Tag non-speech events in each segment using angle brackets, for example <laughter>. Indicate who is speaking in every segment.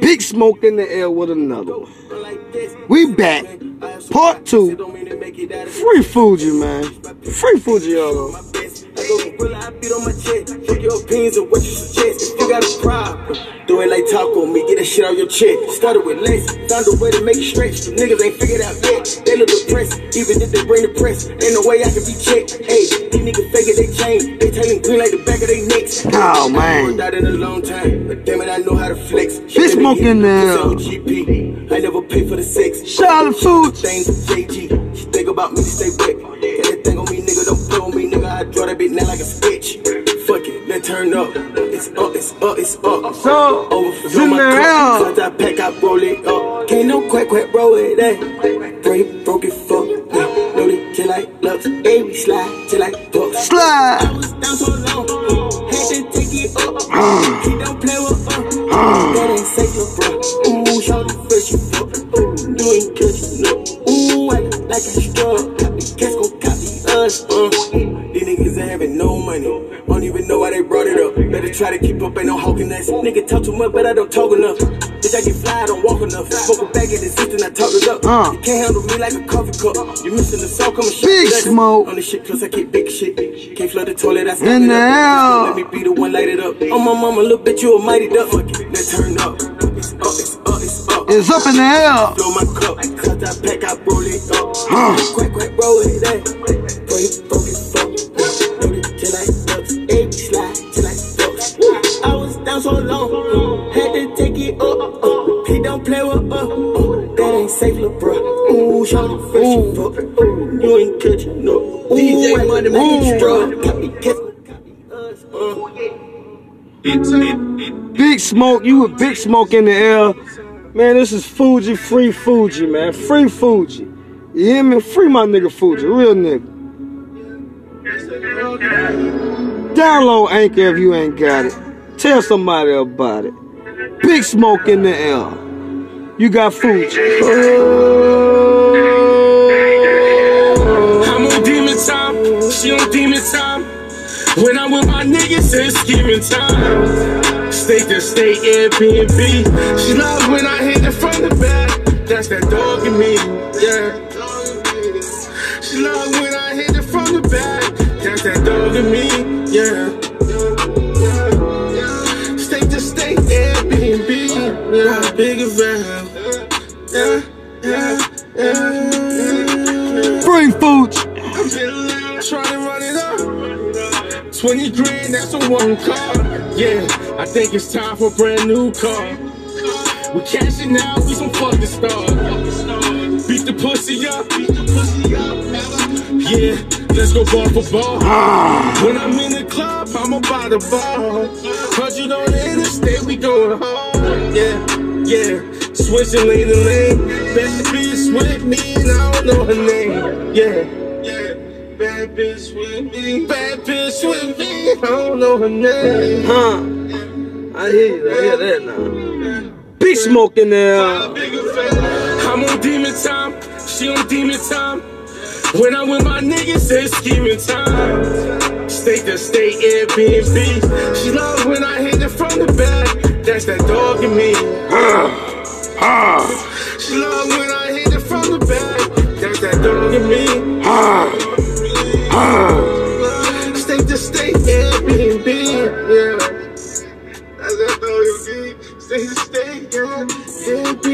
Speaker 1: Big Smoke in the air with another one. We back. Part two. Free Fuji, man. Free Fuji, y'all. I beat on my chest. Fuck your opinions and what you suggest. If you got a problem, do it like talk on me. Get that shit out your chest. Started with less. Found a way to make it stretch. Them niggas ain't figured out yet. They look depressed. Even if they bring the press. Ain't no way I can be checked. Hey, these niggas fake it, they change. They telling green like the back of their necks. Oh, man. Not in a long time. But damn it, I know how to flex. Fish smoking now. I never pay for the sex. Charlotte Foods. Things JG. She think about me, stay wet. Turn up. It's up, it's up, it's up. So, overflow my cup. Since I pack, I roll it up. Can't no quack, quack, roll it, eh? Break, broke it, fuck. Know it till I love. Hey, slide till I fuck. Slide. I was down so long. Had to take it up. <sighs> <sighs> <sighs> Nigga talk too much, but I don't talk enough. Bitch, I get fly, I don't walk enough. Spoke back at the system, I talk it up. Uh. You can't handle me like a coffee cup. You missing the soul, come and shit. Big smoke. On the shit, cause I keep big shit. Can't flood the toilet, I stop In it the hell. Let me be the one light it up. On my mama, little bitch, you a mighty duck. Let's turn up. It's up, it's up, it's up. It's up in the air. Blow my cup, cut that pack, I roll it up. Huh. Quack, quack, roll it, eh? Broke it, fuck. It till I down so long, had to take it up. Uh, he don't play with us. Uh, that ain't safe, little bro. Ooh, shawty fresh you fuck. Ooh, you ain't catching no. Ooh, DJ money make it strong. Copy, copy, us. Uh. Big smoke, you with big smoke in the air. Man, this is Fuji, free Fuji, man. Free Fuji. You hear me? Free my nigga Fuji, real nigga. Download Anchor if you ain't got it. Tell somebody about it. Big smoke in the air. You got Fuji. Oh.
Speaker 2: I'm on demon time, she on demon time. When I'm with my niggas, it's scheming time. State to state Airbnb. She love when I hit it from the back. That's that dog in me, yeah. She love when I hit it from the back. That's that dog in me, yeah. Yeah.
Speaker 1: Free food.
Speaker 2: Trying to run it up. 20 grand, that's a one car. Yeah, I think it's time for a brand new car. We cashing out, we some fucking stars. Beat the pussy up. Yeah, let's go bar for bar. When I'm in the club, I'm about the bar. Cause you know the interstate, we going hard. Yeah, yeah. Switching lane. Bad bitch with me, and I don't know her name. Yeah, yeah. Bad bitch with me. Bad bitch with me, I don't know her name.
Speaker 1: Huh. I hear you. I hear that now. Big smoke in there.
Speaker 2: I'm on demon time, she on demon time. When I'm with my niggas, it's scheming time. State to state Airbnb. She love when I hit it from the back. That's that dog in me. She love when I hit it from the back. That's that dog in me. State to state Airbnb. Yeah. That's that dog in me. State to state Airbnb.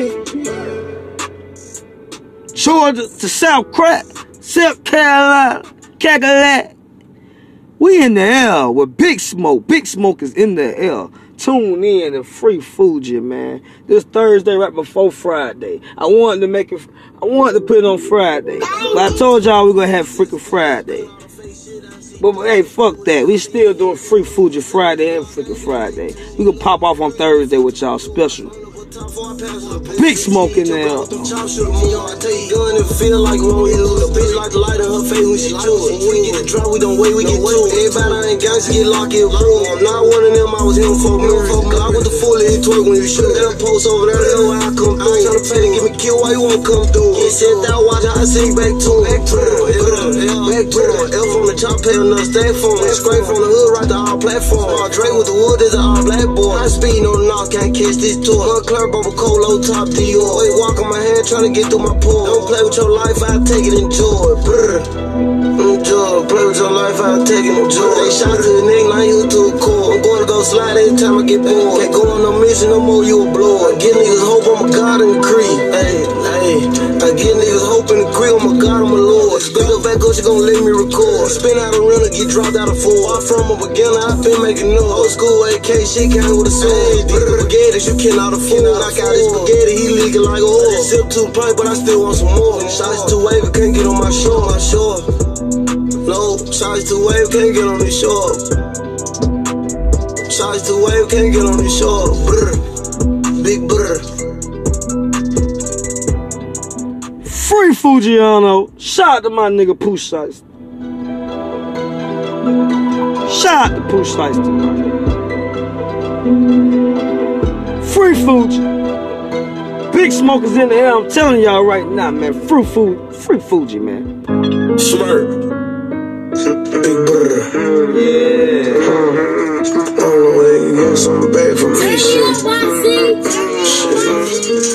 Speaker 1: Georgia to South Crack, South Carolina, Cackalack. We in the air with Big Smoke. Big Smoke is in the air. Tune in to Free Fuji, man. This Thursday, right before Friday. I wanted to make it. I wanted to put it on Friday, but I told y'all we're gonna have freaking Friday. But hey, fuck that. We still doing Free Fuji Friday and freaking Friday. We gonna pop off on Thursday with y'all special. Big smoke in there.
Speaker 3: Chop shoot me on, I tell you, gun and feel like roll you. The bitch like the light in her face when she do it. When we get the drop, we don't wait, we get to it. Everybody ain't gangsta get locked in room. I'm not one of them, I was him for me. Glock with the full head twerk when you shoot. That post over there, that's why I come through. I'm Tryna pay to get me killed, why you wanna come through? Get set that watch, I sing back to him. Back to him, back to him. F on the chop, pay enough, stay for me. Scrape from the hood, right to our platform. Dre with the wood, there's an all black boy. I speed, on the knock, can't catch this tour. Moncler, bubble cold, low top Dior. Wait, walk on my hand, trying to get through my pool. Don't play with your life, I take it, enjoy. Brr. Enjoy, play with your life, I take it, enjoy. They shot to the neck, now you too cool. I'm to go slide every time I get bored. Can't go on no mission no more, you a blow. I get niggas hope I'm a god in the creed. Hey, hey, I get niggas hope in the creed, I'm oh a god, I'm a lord. Spin up back, you gon' let me record. Spin out a runner, get dropped out of four. I'm from a beginner, I been making noise. Old school AK shit came with a sword. These spaghettis you cannot afford. Knock out his spaghetti, he leaking like oil. Sip two pipe, but I still want some more. Shots too wavy, can't get on my shore, my shore. No, shots too wave, can't get on this shore. Shots too wave, can't get on this shore. Brr, big brr.
Speaker 1: Free Fujiano. Shout out to my nigga Pooh Shiesty. Shout out to Pooh man. Free Fuji. Big smokers in the air. I'm telling y'all right now, man. Free Fuji. Free Fuji, man.
Speaker 3: Smirk. Big brr.
Speaker 1: Yeah.
Speaker 3: I don't know where you get something back from me, shit.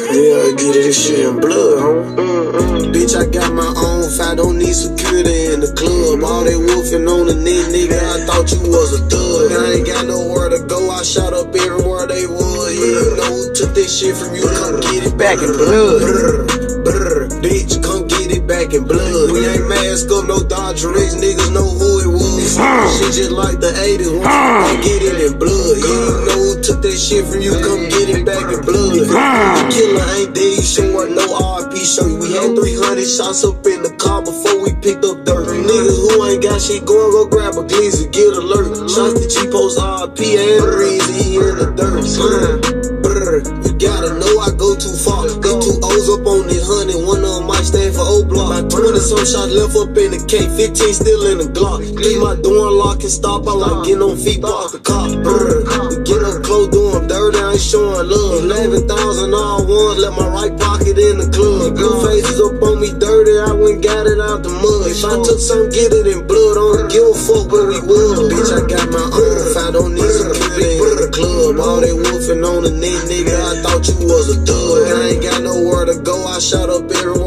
Speaker 3: Yeah, I get it, this shit in blood, huh? Bitch, I got my own I don't need security in the club. All they wolfing on the nigga, I thought you was a thug. I ain't got nowhere to go, I shot up everywhere they was. Yeah, you know who took this shit from you, come get it back in blood. Bitch, come in blood. We ain't mask up, no Dodger X, niggas know who it was. Shit just like the 80s, once you get it in blood. You know who took that shit from you, come get it back in blood. The killer ain't dead, you showing no RP show you. We had 300 shots up in the car before we picked up dirt. Niggas who ain't got shit going, go grab a glizzy, get alert. Shots to G-Post RP and Breezy, in the dirt. My 20 some shots left up in the K, 15 still in the Glock. Leave my door unlocked and stop, I like getting on feet, park the car. Brr, we get up close, doing dirty, I ain't showing love. 11,000 all ones, let my right pocket in the club. Blue faces up on me dirty, I went got it out the mud. If I took some, get it in blood, I don't give a fuck where we was. Bitch, I got my own, if I don't need some security in the club. All they wolfing on the net, nigga, I thought you was a thug. I ain't got nowhere to go, I shot up everywhere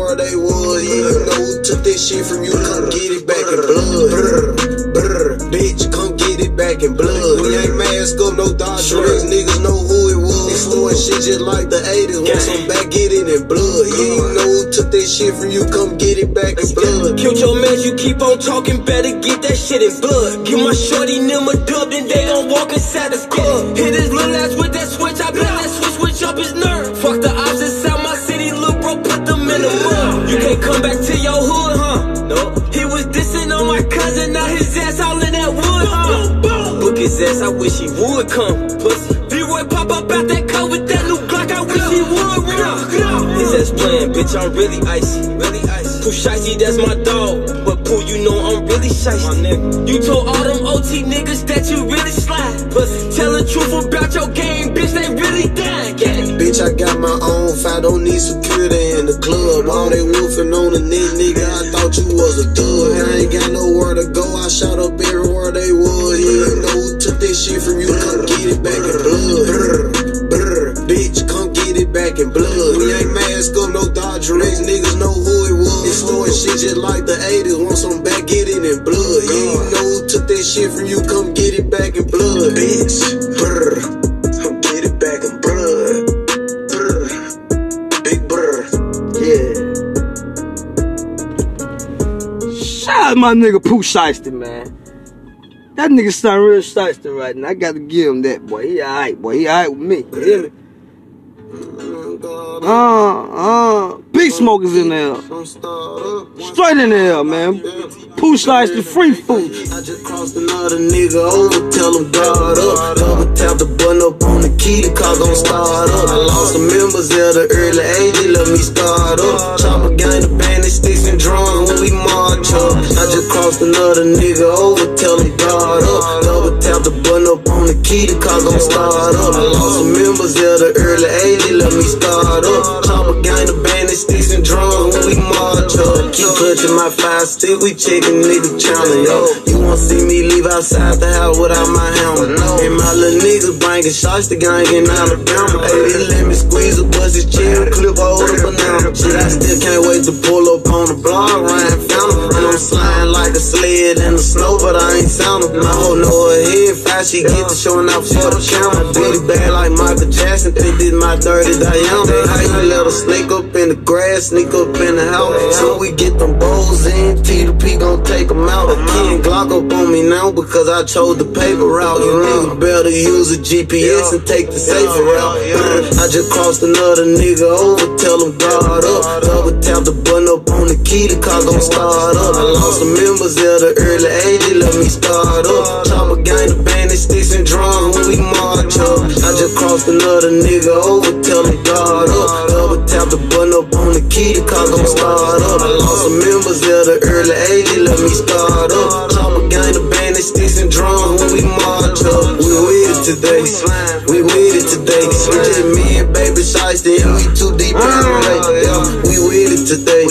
Speaker 3: shit from you, come get it back in blood. Brr, brr, bitch, come get it back in blood. We ain't mask up, no Dodger X, niggas know who it was. It's doing shit just like the 80s, want some back, get it in blood. You know who took that shit from you, come get it back in blood.
Speaker 4: Killed your man, you keep on talking, better get that shit in blood. Give my shorty them a dub, then they would come. Pussy. D-Roy pop up out that car with that new Glock, I wish he would run. His ass playing, bitch, I'm really icy, really icy. Pooh Shiesty, that's my dog. But Pooh, you know I'm really shiesty. You told all them OT niggas that you really slide. Pussy. Tell the truth about your game, bitch, they really dying.
Speaker 3: Bitch, I got my own fight, don't need security in the club. All they wolfing on the net, nigga, I thought you was a thug. I ain't got nowhere to go, I shot up everywhere they was. Yeah, you know who took this shit from you,
Speaker 1: my nigga Pooh Shiesty, man. That nigga sound real shiesty right now. I gotta give him that, boy. He alright, boy. He alright with me. You hear me? Uh, uh, big smokers in there. Straight in there, man. Pooh Shiesty, free food.
Speaker 3: I just crossed another nigga over, tell him guard up. Double tap the button up on the key, the car gon' start up. I lost some members at the early age, they let me start up. Chopper gang, the band, they sticks drums when we march up. I just crossed another nigga over, tell him guard up. Double tap the button up on the key, the car gon' start up. I lost some members at the early age, they let me start up. Chopper gang, the band, they sticks and drums when we march up. Keep clutching my five stick, we checking nigga channel, yo. You won't see me leave outside the house without my helmet. And my little niggas bringing shots to gang in Alabama. Hey, they let me squeeze a bust his chill, clip hold a banana. Shit, I still can't wait to pull up on the block, Ryan found And I'm sliding like a sled in the snow, but I ain't sound My whole know her head fast, she get to showing out for the camera. Booty bad like Michael Jackson, think this my dirty Diana. How you let her sneak up in the grass, sneak up in the house. So we get them bowls in, T to P gon' take them out. A king Glock up on me now because I chose the paper route. You niggas better use a GPS and take the safer route. Mm, I just crossed another nigga over, tell him guard up. Double tap the button up on the key, the car gon' start up. I lost some members at the early age, they let me start up. Chopper gang, the bandit sticks and drums when we march up. I just crossed another nigga over, tell him guard up. Double tap the button up on the key, the car gon' start up. Some members at the early age, they let me start up. Chopper gang, the bandit sticks and drums when we march up. We with it today, we with it today. We just me and baby shiesty, and we too deep in the lake. Yeah, we with it today,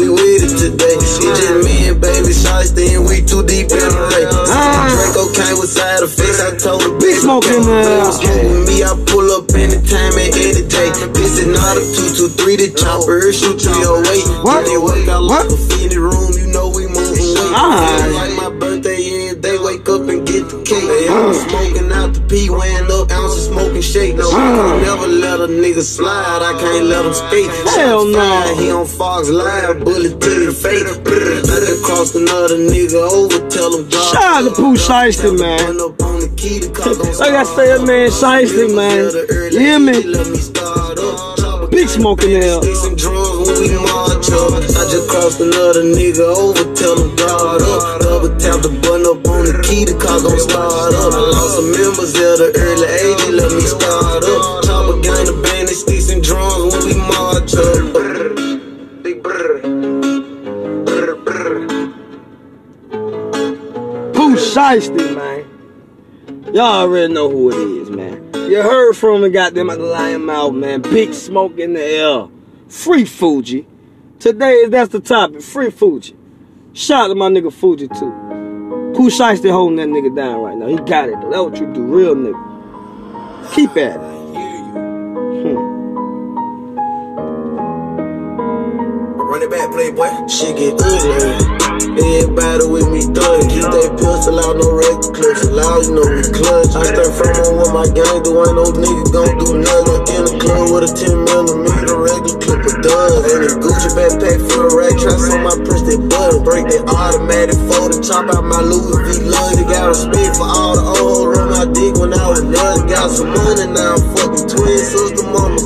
Speaker 3: we with it today. It's just me and baby shiesty, and we too deep in the lake. Draco came with side effects, I told her
Speaker 5: smoke in there.
Speaker 3: Smoke with me, I pull up anytime and any day. This is not a 223, the chopper, shoot 308.
Speaker 5: What?
Speaker 3: Smoking. I can never let a nigga slide, I can't let him skate.
Speaker 5: Hell no.
Speaker 3: He on Fox Live, bullet to the face. I just crossed another nigga over, tell him drop.
Speaker 5: Shout out to Pooh Shiesty, man. Like I said, man, Shiesty, man. You hear me? Big smoke in there.
Speaker 3: Sticks and drums when we. I just crossed another nigga over, tell him guard up. Double tap the button up on the key, the car gon' start up. I lost some members at the early age, let me start
Speaker 5: Man. Y'all already know who it is, man. You heard from the goddamn out the lion mouth, man. Big smoke in the air. Free Fuji. Today, that's the topic. Free Fuji. Shout out to my nigga Fuji, too. Pooh Shiesty holding that nigga down right now. He got it, though. That's what you do, real nigga. Keep at it.
Speaker 3: Run it back, playboy. Get. Everybody with me thug. Keep that pistol out, no regular clips allowed. You know we clutch. I from on what my gang do. Ain't no nigga gon' do nothing. In the club with a 10 millimeter regular clip of dubs. And a Gucci backpack for the rack. Traps on my press that button. Break that automatic fold and chop out my Louis V lug. They got respect for all the old on my dick when I was young. Got some money now. I'm fucking twin sister, mama,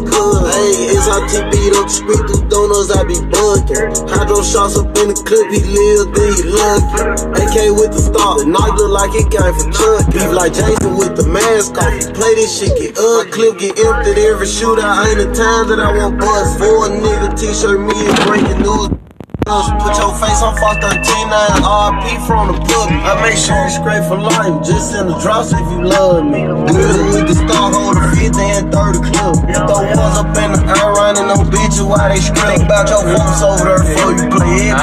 Speaker 3: it's how T beat up the street through donuts. I be bugging. Hydro shots up in the clip. He live, then he lucky. AK with the star. The knife look like it came from Chuck. Beef like Jason with the mask off. Play this shit, get up. Clip get emptied every shootout. Ain't the time that I want bust For a nigga t-shirt, me is breaking news. Put your face on Fox 13 9 RP from the book. I make sure you scrape for life. Just in the drops if you love me. Good with the star holder, 50 and 30 club. Throw ones up in the air, running no bitches while they scream about your whoops over there before you play it.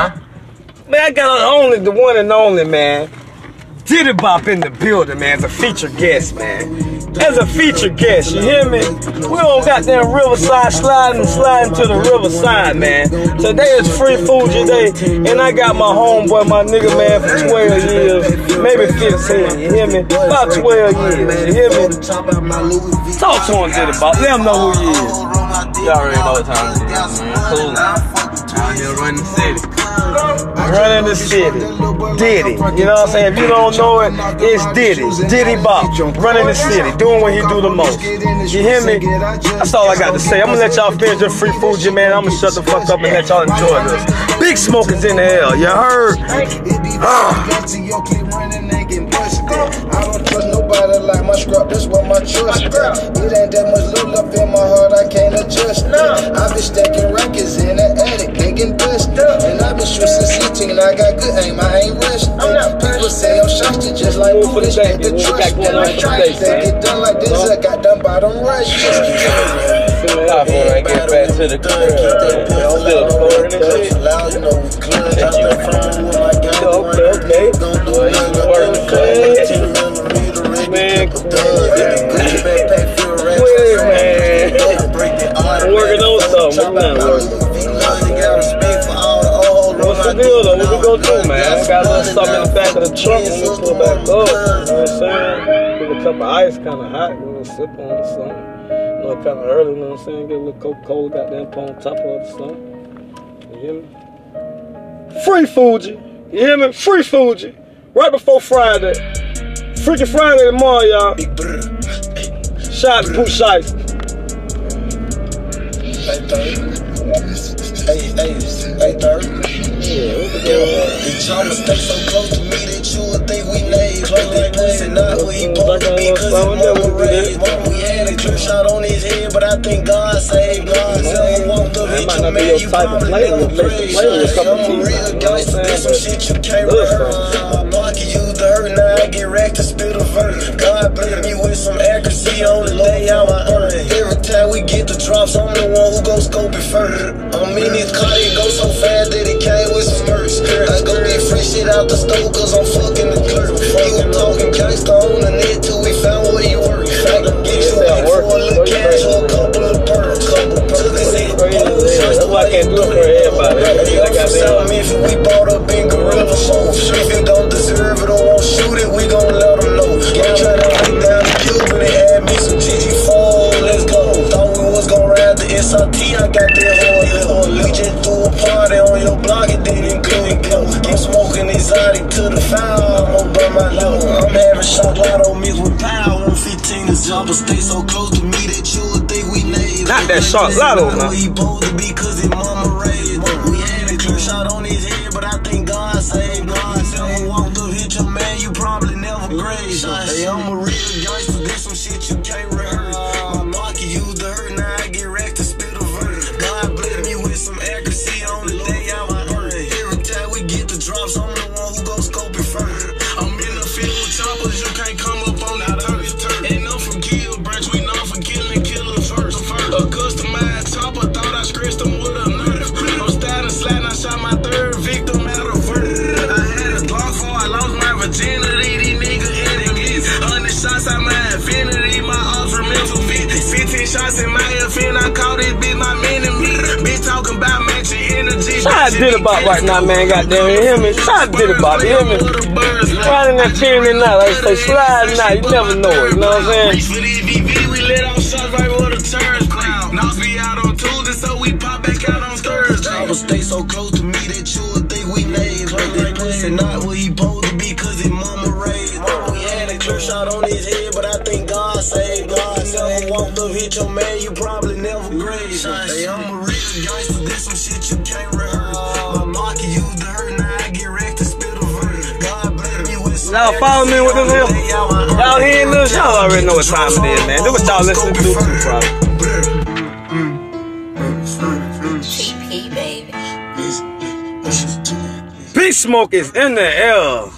Speaker 5: Man, I got only the one and only, man. Diddy Bop in the building, man, as a featured guest, man. As a featured guest, you hear me? We on goddamn Riverside sliding, sliding to the Riverside, man. Today is Free Fuji Day, and I got my homeboy, my nigga, man, for 12 years, maybe 15, you hear me? About 12 years, you hear me? Talk to him, Diddy Bop, let him know who he is.
Speaker 6: Y'all already know what time it is, man. Cool. Out here running the city.
Speaker 5: Running the city. Diddy. You know what I'm saying? If you don't know it, it's Diddy. Diddy Bop. Running the city. Doing what he do the most. You hear me? That's all I got to say. I'm gonna let y'all finish your free Fuji, man. I'm gonna shut the fuck up and let y'all enjoy this. Big smoke is in the hell. You heard?
Speaker 7: I don't trust nobody like my scrap, that's what my trust is. It ain't that much love up in my heart, I can't adjust it. I've been stacking records in the attic, they get dust And I've been shooting since 16, I got good aim, I ain't rushed. I'm not People say I'm shot just like foolish, get the trust. They get done like this, uh-huh. I got done by them rush. Just keep
Speaker 5: Pop when I get back to the crib. I'm still recording and shit.
Speaker 3: Loud, you know, we clutch. I stay from with my gang.
Speaker 5: Okay, okay. Boy, you working clean. Man, Wait, man. I'm working on something. I'm not working. Deal though? What we gonna do, man? Got a little something in the back of the trunk when we pull back up. You know what I'm saying? Get a cup of ice, kind of hot. You know, sip on or something. You know, kind of early. You know what I'm saying? Get a little goddamn, put on top of it or something. You hear me? Free Fuji. You hear me? Free Fuji. Right before Friday. Freaking Friday tomorrow, y'all. Shout out to Pooh Shiesty.
Speaker 3: Hey, hey, hey, third. The chopper stay so close to me that you would think we. Close like pussy, not where he supposed to be, cause his mama raised. Mama, we had a clear shot on his head, but I think God saved God. So walked up, hit
Speaker 5: might
Speaker 3: your
Speaker 5: not be
Speaker 3: man, you probably never
Speaker 5: to
Speaker 3: prayed.
Speaker 5: play with a couple
Speaker 3: I'm a real
Speaker 5: you
Speaker 3: gangster, there's some shit you can't rehearse. I know I can use the hurt, now I get racked to spit a verse. God bless me with some accuracy on the day I was earn. Every time we get the drops, I'm the one who gon' scope it first. I'm in this car, it go so fast that it came out the stove cause I'm fucking the clerk. He was talking gangsta on the net till we found where you work. I can get you in for a little cash or a couple of perks. Couple perks.
Speaker 5: That's why I can't do it for everybody. I got that.
Speaker 3: Memphis, we bought up in gorilla mode. If you don't deserve it or won't shoot it, we gon' let lotto mixed with power. 115 is jumper, stay so close to me that you would think we laid.
Speaker 5: Not that shot lotto, man.
Speaker 3: In my FN, I call this bitch my enemy. Bitch talking about matching energy.
Speaker 5: Shout out did about right now, man. Goddamn, you hear me? Shout out did about, you hear me? Riding that pyramid now, like say, sliding out, you never know it, you know what I'm saying?
Speaker 3: Grazed. Hey, I'm a real gangster, there's some shit you can't rehearse. My market used to hurt, now I get wrecked to spit a verse. God bless me with
Speaker 5: Y'all follow me with this here? Y'all hearing this? Y'all already know what time it is, man. This what y'all listening to too, probably.
Speaker 8: TP, baby.
Speaker 5: Big Smoke is in the air.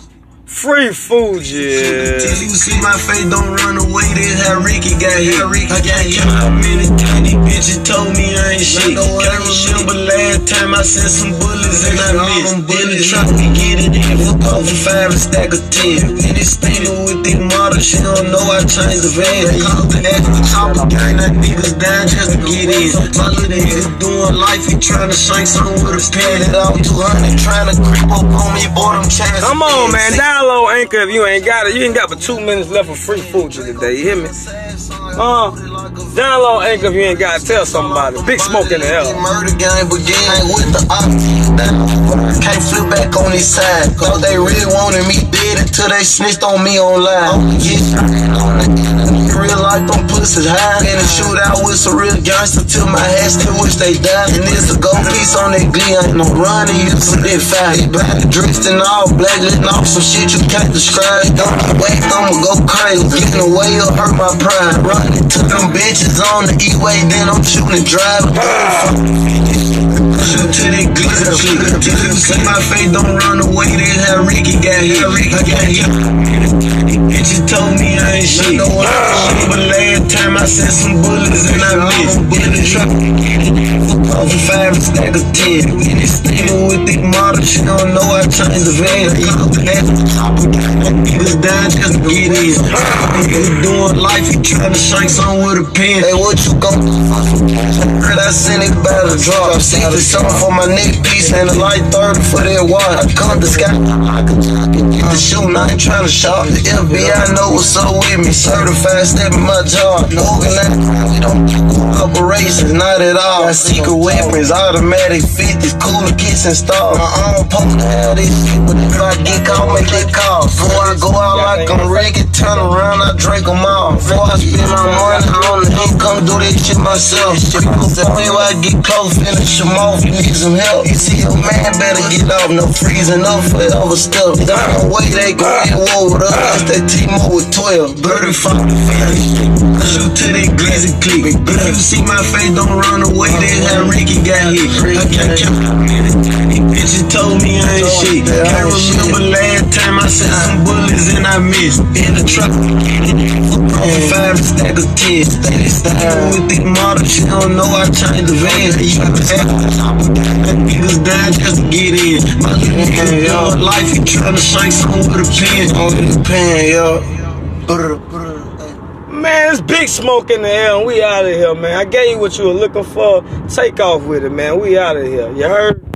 Speaker 5: Free Fuji.
Speaker 3: Till you see my face, don't run away. This how Ricky got here. I got hit a minute time. These bitches told me I ain't shit. Can't remember last time I sent some bullets and I missed. In the trap, we get it in for over five and stack of ten. And it's steaming with this model, she don't know I changed the van. Call the extra chopper, gang that niggas down just to get in. My little nigga doing life, he tryna shank something with a pen. It out 200, tryna creep up on me, boy, them chains.
Speaker 5: Come on, man. Download Anchor if you ain't got it. You ain't got but two minutes left for free Fuji today. You hear me? Uh, download Anchor if you ain't gotta Tell somebody. Big Smoke in the air.
Speaker 3: Murder game begin with the. Can't flip back on side. Thought they really wanted me dead until they snitched on me online. Oh, yeah, real life, them pussies high. In a shootout with some real gangsters till my head still wish they died. And there's a gold piece on that glee. Ain't no running, you for that fight. Dressed in all black, letting off some shit you can't describe. Don't get whacked, I'ma go crazy. Getting away or hurt my pride. Running to them bitches on the E-way, then I'm shooting and driving. Shoot to that glitter, glitter. Till you see my face, don't run away. That's how Ricky got here. I got here.
Speaker 9: bitches told me I ain't shit. But last time I sent some bullets and I missed. In the truck, over five stack of ten. In this steamer with the model, she don't know I changed the van. Niggas dying just to get in. Niggas doing life, he trying to shank something with a pen.
Speaker 3: Hey, what you gon' Heard I sent it by the drop. The song for my neck piece and a light 30 for that watch. I come to sky. The shooting, I ain't trying to shop. The FBI know what's up with me. Certified step in my job. No organized, we don't operations, not at all. Got secret weapons, automatic 50s, cooler and stars. My own pump all this shit, but if I get caught, make that call. Before I go out like I'm Ricky, turn around, I drink them all. Before I spend my money on the income, do this shit myself. People tell me I get close, finish them off, you need some help. You see, a man better get off, no freezing up forever stuff. The way they go in war with us, T-Mo with 12. Birdie fuck the finish.
Speaker 9: Shoot to that glizzy click. If you see my face, don't run away. That's how Ricky got hit. I can't keep These bitches told me I ain't shit. Can't remember last time I sent some bullets and I missed. In the truck, five stack of ten. Steady style with the model, she don't know I changed the van. You got Niggas dying just to get in. My life, you trying to shank something with a pen.
Speaker 3: On the pen, yo. Brr. Eh.
Speaker 5: Man, it's big smoke in the air and we out of here, man. I gave you what you were looking for. Take off with it, man. We out of here. You heard?